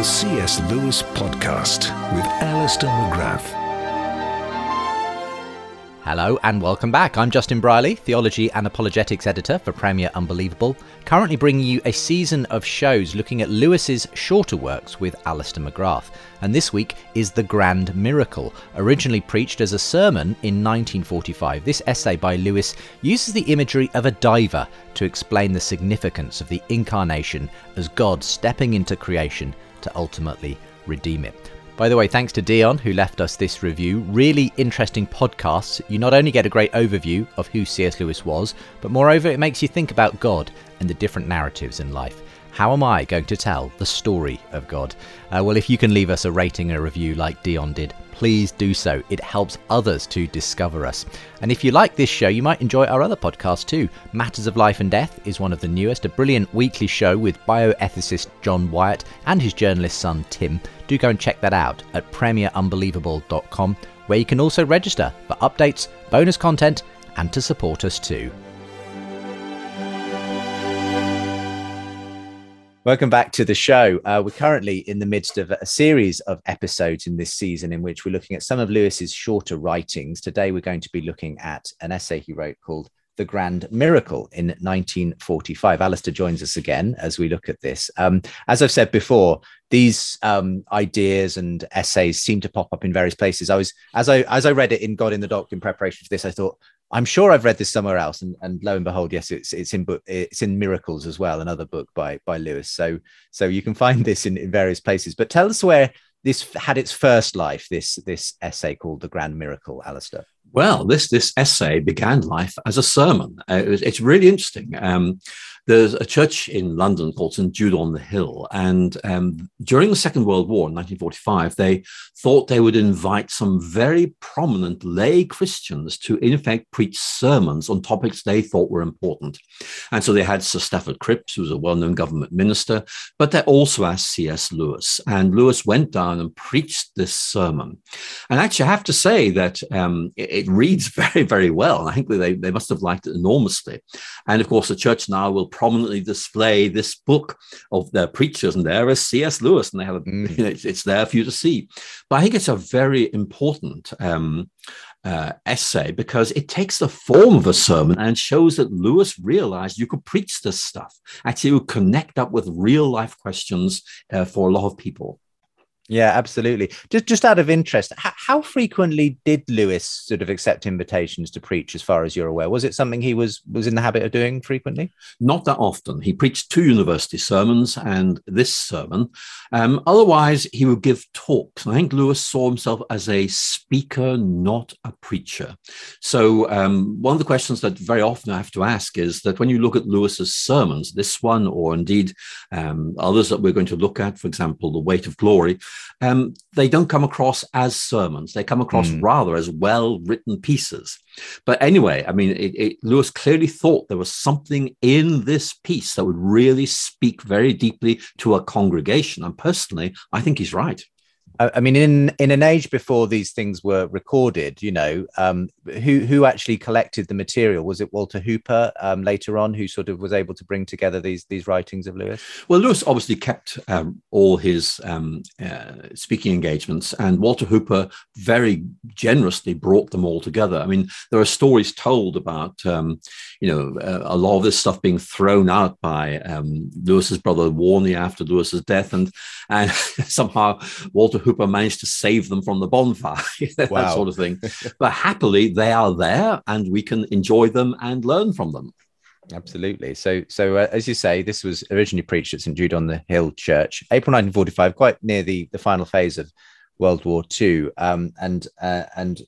The C.S. Lewis Podcast with Alister McGrath. Hello and welcome back. I'm Justin Brierley, Theology and Apologetics Editor for Premier Unbelievable, currently bringing you a season of shows looking at Lewis's shorter works with Alister McGrath. And this week is The Grand Miracle, originally preached as a sermon in 1945. This essay by Lewis uses the imagery of a diver to explain the significance of the incarnation as God stepping into creation to ultimately redeem it. By the way, thanks to Dion who left us this review. Really interesting podcasts. You not only get a great overview of who C.S. Lewis was, but moreover, it makes you think about God and the different narratives in life. How am I going to tell the story of God? Uh, well, if you can leave us a rating and a review like Dion did, please do so. It helps others to discover us. And if you like this show, you might enjoy our other podcast too. Matters of Life and Death is one of the newest, a brilliant weekly show with bioethicist John Wyatt and his journalist son Tim. Do go and check that out at premierunbelievable.com, where you can also register for updates, bonus content, and to support us too. Welcome back to the show. Uh, we're currently in the midst of a series of episodes in this season in which we're looking at some of Lewis's shorter writings. Today, we're going to be looking at an essay he wrote called The Grand Miracle in 1945. Alister joins us again as we look at this. Um, as I've said before, these um, ideas and essays seem to pop up in various places. I was as I as I read it in God in the Dock in preparation for this, I thought I'm sure I've read this somewhere else, and, and lo and behold, yes, it's it's in book it's in Miracles as well, another book by by Lewis. So so you can find this in, in various places. But tell us where this had its first life. This this essay called the Grand Miracle, Alister. Well, this this essay began life as a sermon. Uh, it was, it's really interesting. Um, there's a church in London called St Jude on the Hill, and um, during the Second World War in 1945, they thought they would invite some very prominent lay Christians to, in effect, preach sermons on topics they thought were important. And so they had Sir Stafford Cripps, who was a well-known government minister, but they also asked C.S. Lewis, and Lewis went down and preached this sermon. And actually, I have to say that um, it, it reads very, very well. I think they, they must have liked it enormously. And of course, the church now will prominently display this book of their preachers, and there is C.S. Lewis, and they have a, mm. you know, it's, it's, there for you to see. But I think it's a very important um, uh, essay because it takes the form of a sermon and shows that Lewis realized you could preach this stuff. Actually, would connect up with real life questions uh, for a lot of people. Yeah, absolutely. Just just out of interest, how, how, frequently did Lewis sort of accept invitations to preach? As far as you're aware, was it something he was was in the habit of doing frequently? Not that often. He preached two university sermons and this sermon. Um, otherwise, he would give talks. I think Lewis saw himself as a speaker, not a preacher. So um, one of the questions that very often I have to ask is that when you look at Lewis's sermons, this one or indeed um, others that we're going to look at, for example, the Weight of Glory um, they don't come across as sermons. They come across mm. rather as well written pieces. But anyway, I mean, it, it, Lewis clearly thought there was something in this piece that would really speak very deeply to a congregation. And personally, I think he's right. I mean, in in an age before these things were recorded, you know, um, who who actually collected the material? Was it Walter Hooper um, later on who sort of was able to bring together these these writings of Lewis? Well, Lewis obviously kept um, all his um, uh, speaking engagements, and Walter Hooper very generously brought them all together. I mean, there are stories told about um, you know uh, a lot of this stuff being thrown out by um, Lewis's brother Warnie after Lewis's death, and and somehow Walter Hooper Hooper managed to save them from the bonfire, that wow. sort of thing. but happily, they are there, and we can enjoy them and learn from them. Absolutely. So, so uh, as you say, this was originally preached at St Jude on the Hill Church, April 1945, quite near the the final phase of World War II, um, and uh, and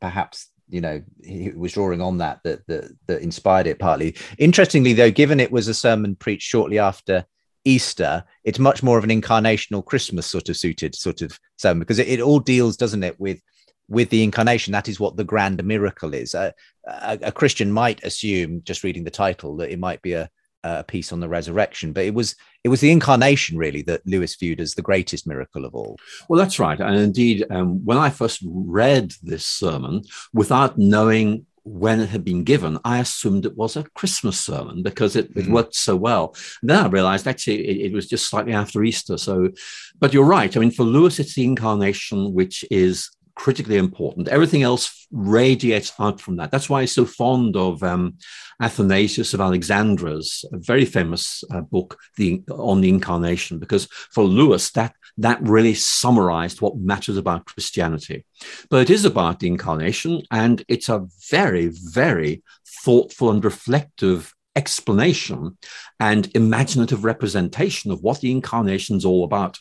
perhaps you know he was drawing on that, that that that inspired it partly. Interestingly, though, given it was a sermon preached shortly after Easter, it's much more of an incarnational Christmas sort of suited sort of sermon because it, it all deals, doesn't it, with with the incarnation. That is what the grand miracle is. a, a, Christian might assume, just reading the title, that it might be a, a piece on the resurrection, but it was it was the incarnation really that Lewis viewed as the greatest miracle of all. Well, that's right, and indeed, um, when I first read this sermon, without knowing when it had been given, I assumed it was a Christmas sermon because it, it mm. worked so well. And then I realized actually it, it, was just slightly after Easter. So, but you're right. I mean, for Lewis, it's the incarnation which is critically important. Everything else radiates out from that. That's why he's so fond of um, Athanasius of Alexandria's very famous uh, book, the, on the Incarnation, because for Lewis, that that really summarized what matters about Christianity. But it is about the Incarnation, and it's a very, very thoughtful and reflective explanation and imaginative representation of what the Incarnation is all about.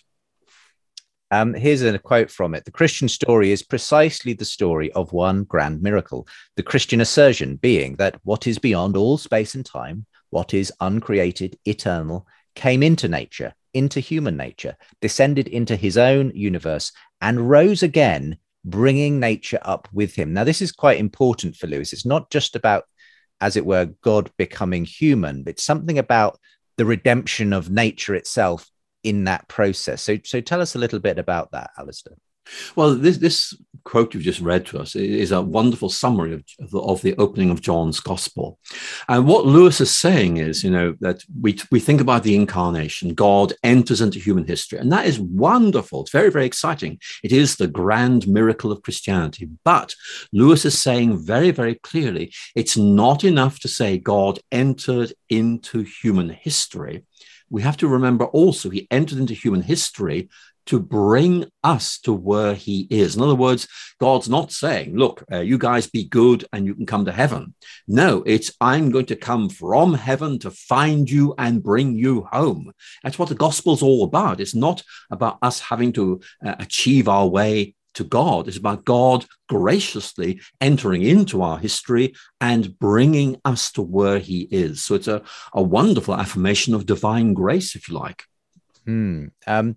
Um, here's a quote from it. The Christian story is precisely the story of one grand miracle. The Christian assertion being that what is beyond all space and time, what is uncreated, eternal, came into nature, into human nature, descended into his own universe, and rose again, bringing nature up with him. Now, this is quite important for Lewis. It's not just about, as it were, God becoming human, but something about the redemption of nature itself in that process. So, so tell us a little bit about that, Alister. Well, this, this quote you've just read to us is a wonderful summary of, of, the, of, the, opening of John's Gospel. And what Lewis is saying is, you know, that we, we think about the incarnation, God enters into human history, and that is wonderful. It's very, very exciting. It is the grand miracle of Christianity. But Lewis is saying very, very clearly it's not enough to say God entered into human history we have to remember also he entered into human history to bring us to where he is. In other words, God's not saying, look, uh, you guys be good and you can come to heaven. No, it's I'm going to come from heaven to find you and bring you home. That's what the gospel's all about. It's not about us having to uh, achieve our way to God. It's about God graciously entering into our history and bringing us to where He is. So it's a, a wonderful affirmation of divine grace, if you like. Hmm. Um,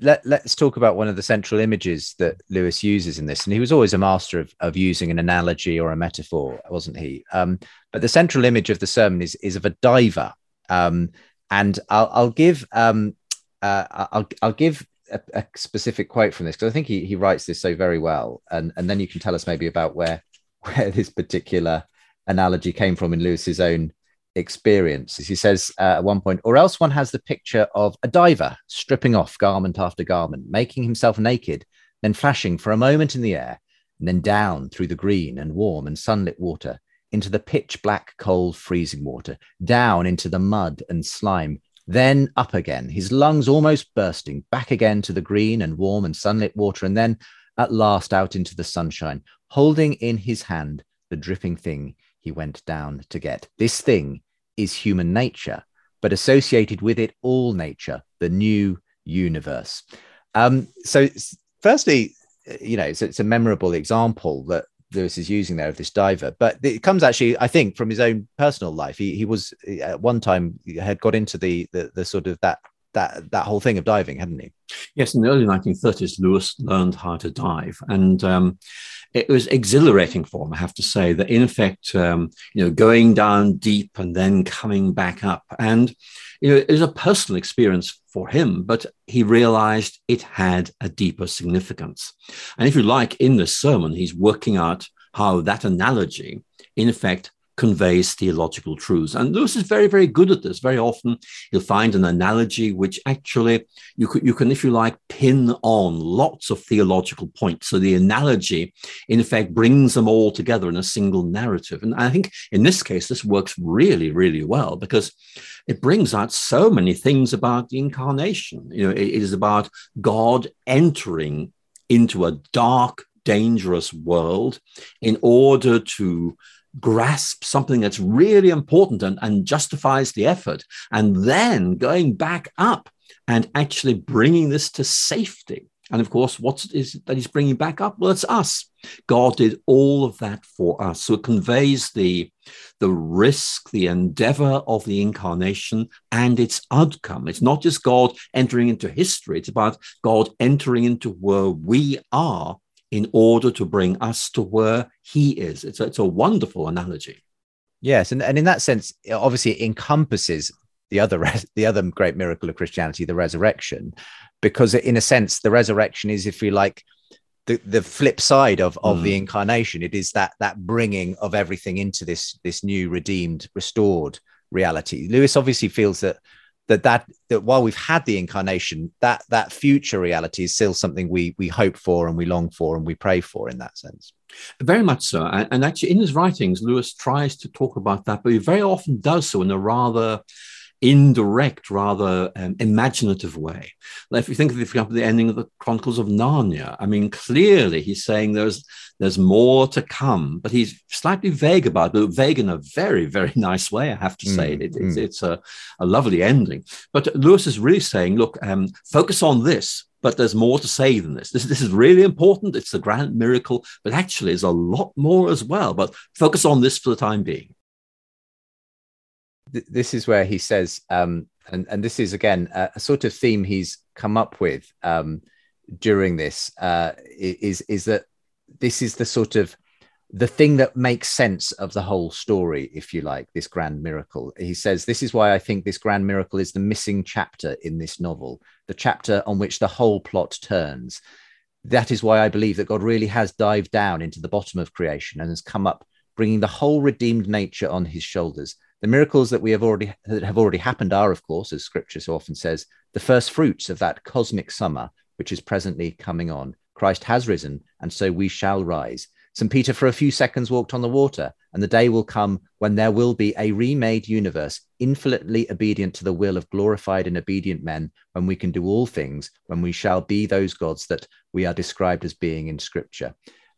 let, let's talk about one of the central images that Lewis uses in this. And he was always a master of, of using an analogy or a metaphor, wasn't he? Um, but the central image of the sermon is, is of a diver. Um, and I'll, I'll give um, uh, I'll, I'll give a, a specific quote from this because I think he, he writes this so very well, and and then you can tell us maybe about where where this particular analogy came from in Lewis's own experience. He says uh, at one point, or else one has the picture of a diver stripping off garment after garment, making himself naked, then flashing for a moment in the air, and then down through the green and warm and sunlit water into the pitch black, cold, freezing water, down into the mud and slime, then up again, his lungs almost bursting, back again to the green and warm and sunlit water, and then at last out into the sunshine, holding in his hand the dripping thing he went down to get. This thing is human nature, but associated with it all nature, the new universe. Um, so, firstly, you know, it's, it's a memorable example that Lewis is using there of this diver, but it comes actually, I think, from his own personal life. He he was at one time had got into the the, the sort of that that that whole thing of diving, hadn't he? Yes, in the early 1930s, Lewis learned how to dive, and um, it was exhilarating for him. I have to say that, in effect, um, you know, going down deep and then coming back up, and you know, it was a personal experience for him, but he realized it had a deeper significance. And if you like, in this sermon, he's working out how that analogy, in effect, conveys theological truths. And Lewis is very, very good at this. Very often you'll find an analogy which actually you could, you can, if you like, pin on lots of theological points. So the analogy, in effect, brings them all together in a single narrative. And I think in this case, this works really, really well because it brings out so many things about the incarnation. You know, it is about God entering into a dark, dangerous world in order to grasp something that's really important and, and justifies the effort, and then going back up and actually bringing this to safety. And of course, what is that he's bringing back up? Well, it's us. God did all of that for us. So it conveys the, the risk, the endeavor of the incarnation and its outcome. It's not just God entering into history, it's about God entering into where we are in order to bring us to where he is. It's a, it's a wonderful analogy. Yes, and, and in that sense, obviously it encompasses the other res- the other great miracle of Christianity, the resurrection, because in a sense, the resurrection is, if you like, the, the flip side of, of mm. the incarnation. It is that that bringing of everything into this this new redeemed, restored reality. Lewis obviously feels that that that that while we've had the incarnation, that that future reality is still something we we hope for and we long for and we pray for in that sense. Very much so. And, and actually, in his writings, Lewis tries to talk about that, but he very often does so in a rather indirect, rather um, imaginative way. If you think of, for example, the ending of the Chronicles of Narnia, I mean, clearly he's saying there's there's more to come, but he's slightly vague about it, but vague in a very, very nice way, I have to say. Mm, it, it's, mm. it's a, a lovely ending. But Lewis is really saying, look, um, focus on this, but there's more to say than this. This, this is really important. It's a grand miracle, but actually, there's a lot more as well. But focus on this for the time being this is where he says, um, and and this is again a, a, sort of theme he's come up with um, during this uh, is is that this is the sort of the thing that makes sense of the whole story, if you like, this grand miracle. He says, This is why I think this grand miracle is the missing chapter in this novel, the chapter on which the whole plot turns. That is why I believe that God really has dived down into the bottom of creation and has come up, bringing the whole redeemed nature on his shoulders the miracles that we have already that have already happened are, of course, as Scripture so often says, the first fruits of that cosmic summer which is presently coming on. Christ has risen, and so we shall rise. St. Peter, for a few seconds, walked on the water, and the day will come when there will be a remade universe, infinitely obedient to the will of glorified and obedient men, when we can do all things, when we shall be those gods that we are described as being in Scripture.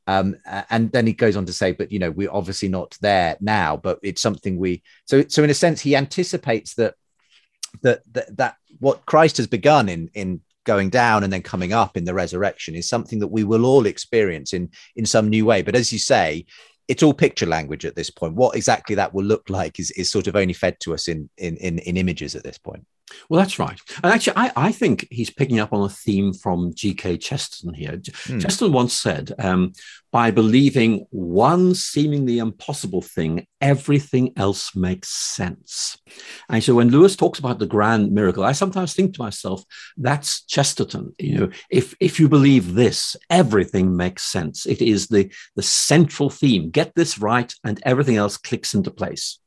Um, and then he goes on to say, but you know, we're obviously not there now, but it's something we. So, so in a sense, he anticipates that that that, that what Christ has begun in in going down and then coming up in the resurrection is something that we will all experience in in some new way. But as you say, it's all picture language at this point. What exactly that will look like is, is sort of only fed to us in, in in in images at this point. Well, that's right. And actually, I, I think he's picking up on a theme from G.K. Chesterton here. Hmm. Chesterton once said, um, by believing one seemingly impossible thing, everything else makes sense. And so when Lewis talks about the grand miracle, I sometimes think to myself, that's Chesterton. You know, if, if you believe this, everything makes sense. It is the, the central theme. Get this right, and everything else clicks into place.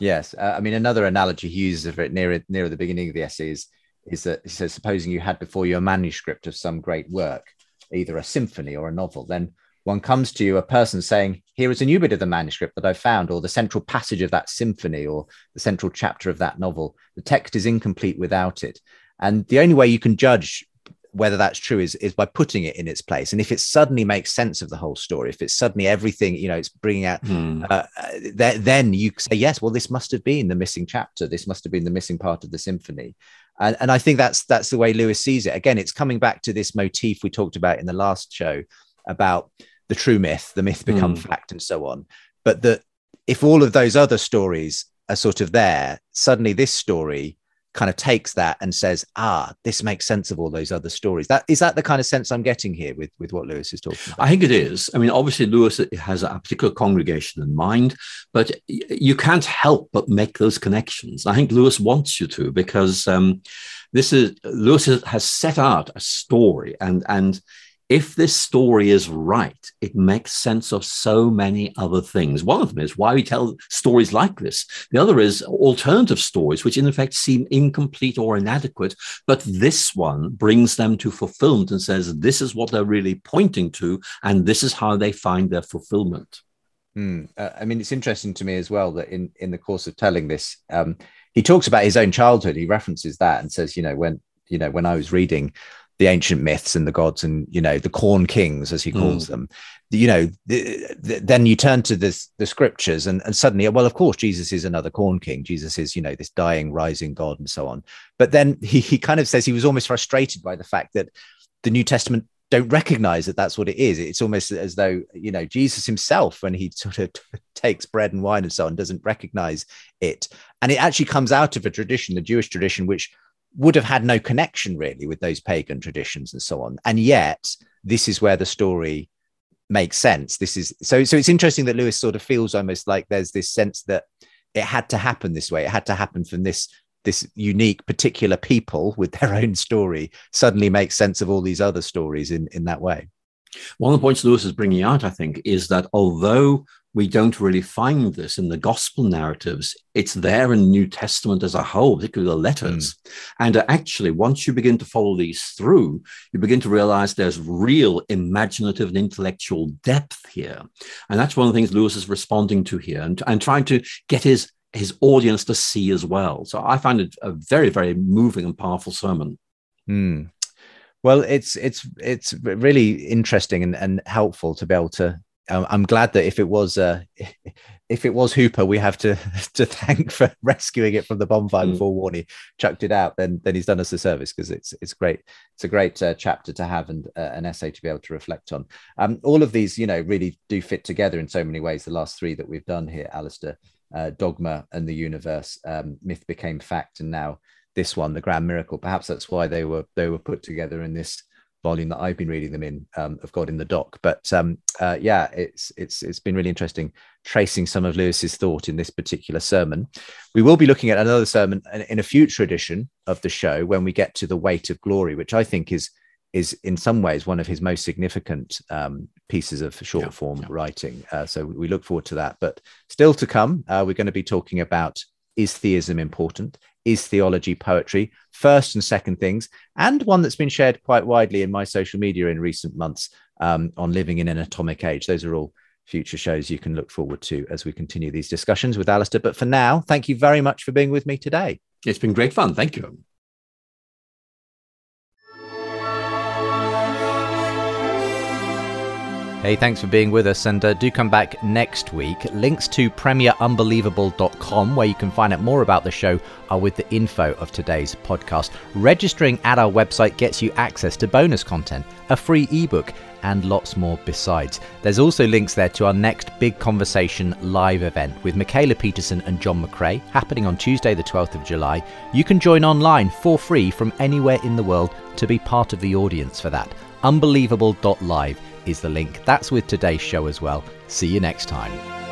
Yes, uh, I mean another analogy he uses of it near near the beginning of the essay is is that he says, supposing you had before you a manuscript of some great work, either a symphony or a novel, then one comes to you, a person saying, Here is a new bit of the manuscript that I found, or the central passage of that symphony, or the central chapter of that novel. The text is incomplete without it. And the only way you can judge whether that's true is is by putting it in its place. And if it suddenly makes sense of the whole story if it's suddenly everything you know it's bringing out mm. uh, th- then you say yes well this must have been the missing chapter. This must have been the missing part of the symphony. And, and i think that's that's the way lewis sees it. Again it's coming back to this motif we talked about in the last show about the true myth the myth become mm. fact and so on. But that if all of those other stories are sort of there suddenly this story kind of takes that and says, ah, this makes sense of all those other stories. That is that the kind of sense I'm getting here with, with what Lewis is talking about? I think it is. I mean, obviously Lewis has a particular congregation in mind, but you can't help but make those connections. I think Lewis wants you to because um, this is Lewis has set out a story and and if this story is right, it makes sense of so many other things. One of them is why we tell stories like this. The other is alternative stories, which in effect seem incomplete or inadequate. But this one brings them to fulfillment and says, this is what they're really pointing to, and this is how they find their fulfillment. Mm. Uh, I mean, it's interesting to me as well that in, in the course of telling this, um, he talks about his own childhood. He references that and says, you know, when you know when I was reading the ancient myths and the gods and you know the corn kings as he calls mm. them you know the, the, then you turn to this the scriptures and, and suddenly well of course jesus is another corn king. Jesus is you know this dying rising god and so on. But then he, he kind of says he was almost frustrated by the fact that the new testament don't recognize that that's what it is. It's almost as though you know jesus himself when he sort of takes bread and wine and so on doesn't recognize it. And it actually comes out of a tradition the jewish tradition which would have had no connection really with those pagan traditions and so on. And yet, this is where the story makes sense. This is so. So it's interesting that Lewis sort of feels almost like there's this sense that it had to happen this way. It had to happen from this this unique particular people with their own story suddenly makes sense of all these other stories in in that way. One of the points Lewis is bringing out, I think, is that although we don't really find this in the gospel narratives. It's there in the New Testament as a whole, particularly the letters. Mm. And uh, actually, once you begin to follow these through, you begin to realize there's real imaginative and intellectual depth here. And that's one of the things Lewis is responding to here and, and trying to get his, his audience to see as well. So I find it a very, very moving and powerful sermon. Mm. Well, it's it's it's really interesting and, and helpful to be able to I'm glad that if it was uh, if it was Hooper, we have to to thank for rescuing it from the bonfire mm. before Warnie chucked it out. Then then he's done us a service because it's it's great. It's a great uh, chapter to have and uh, an essay to be able to reflect on. Um, all of these, you know, really do fit together in so many ways. The last three that we've done here, Alister, uh, dogma and the universe, um, myth became fact, and now this one, the grand miracle. Perhaps that's why they were they were put together in this volume that I've been reading them in um, of God in the Dock. But um, uh, yeah, it's it's it's been really interesting tracing some of Lewis's thought in this particular sermon. We will be looking at another sermon in a future edition of the show when we get to the weight of glory, which I think is is in some ways one of his most significant um, pieces of short form yeah. writing. Uh, so we look forward to that. But still to come, uh, we're going to be talking about is theism important? Is theology poetry? First and second things, and one that's been shared quite widely in my social media in recent months um, on living in an atomic age. Those are all future shows you can look forward to as we continue these discussions with Alister. But for now, thank you very much for being with me today. It's been great fun. Thank you. Hey, thanks for being with us, and uh, do come back next week. Links to premierunbelievable.com, where you can find out more about the show, are with the info of today's podcast. Registering at our website gets you access to bonus content, a free ebook, and lots more besides. There's also links there to our next Big Conversation live event with Mikhaila Peterson and John McCrae, happening on Tuesday, the 12th of July. You can join online for free from anywhere in the world to be part of the audience for that. Unbelievable.live is the link. That's with today's show as well. See you next time.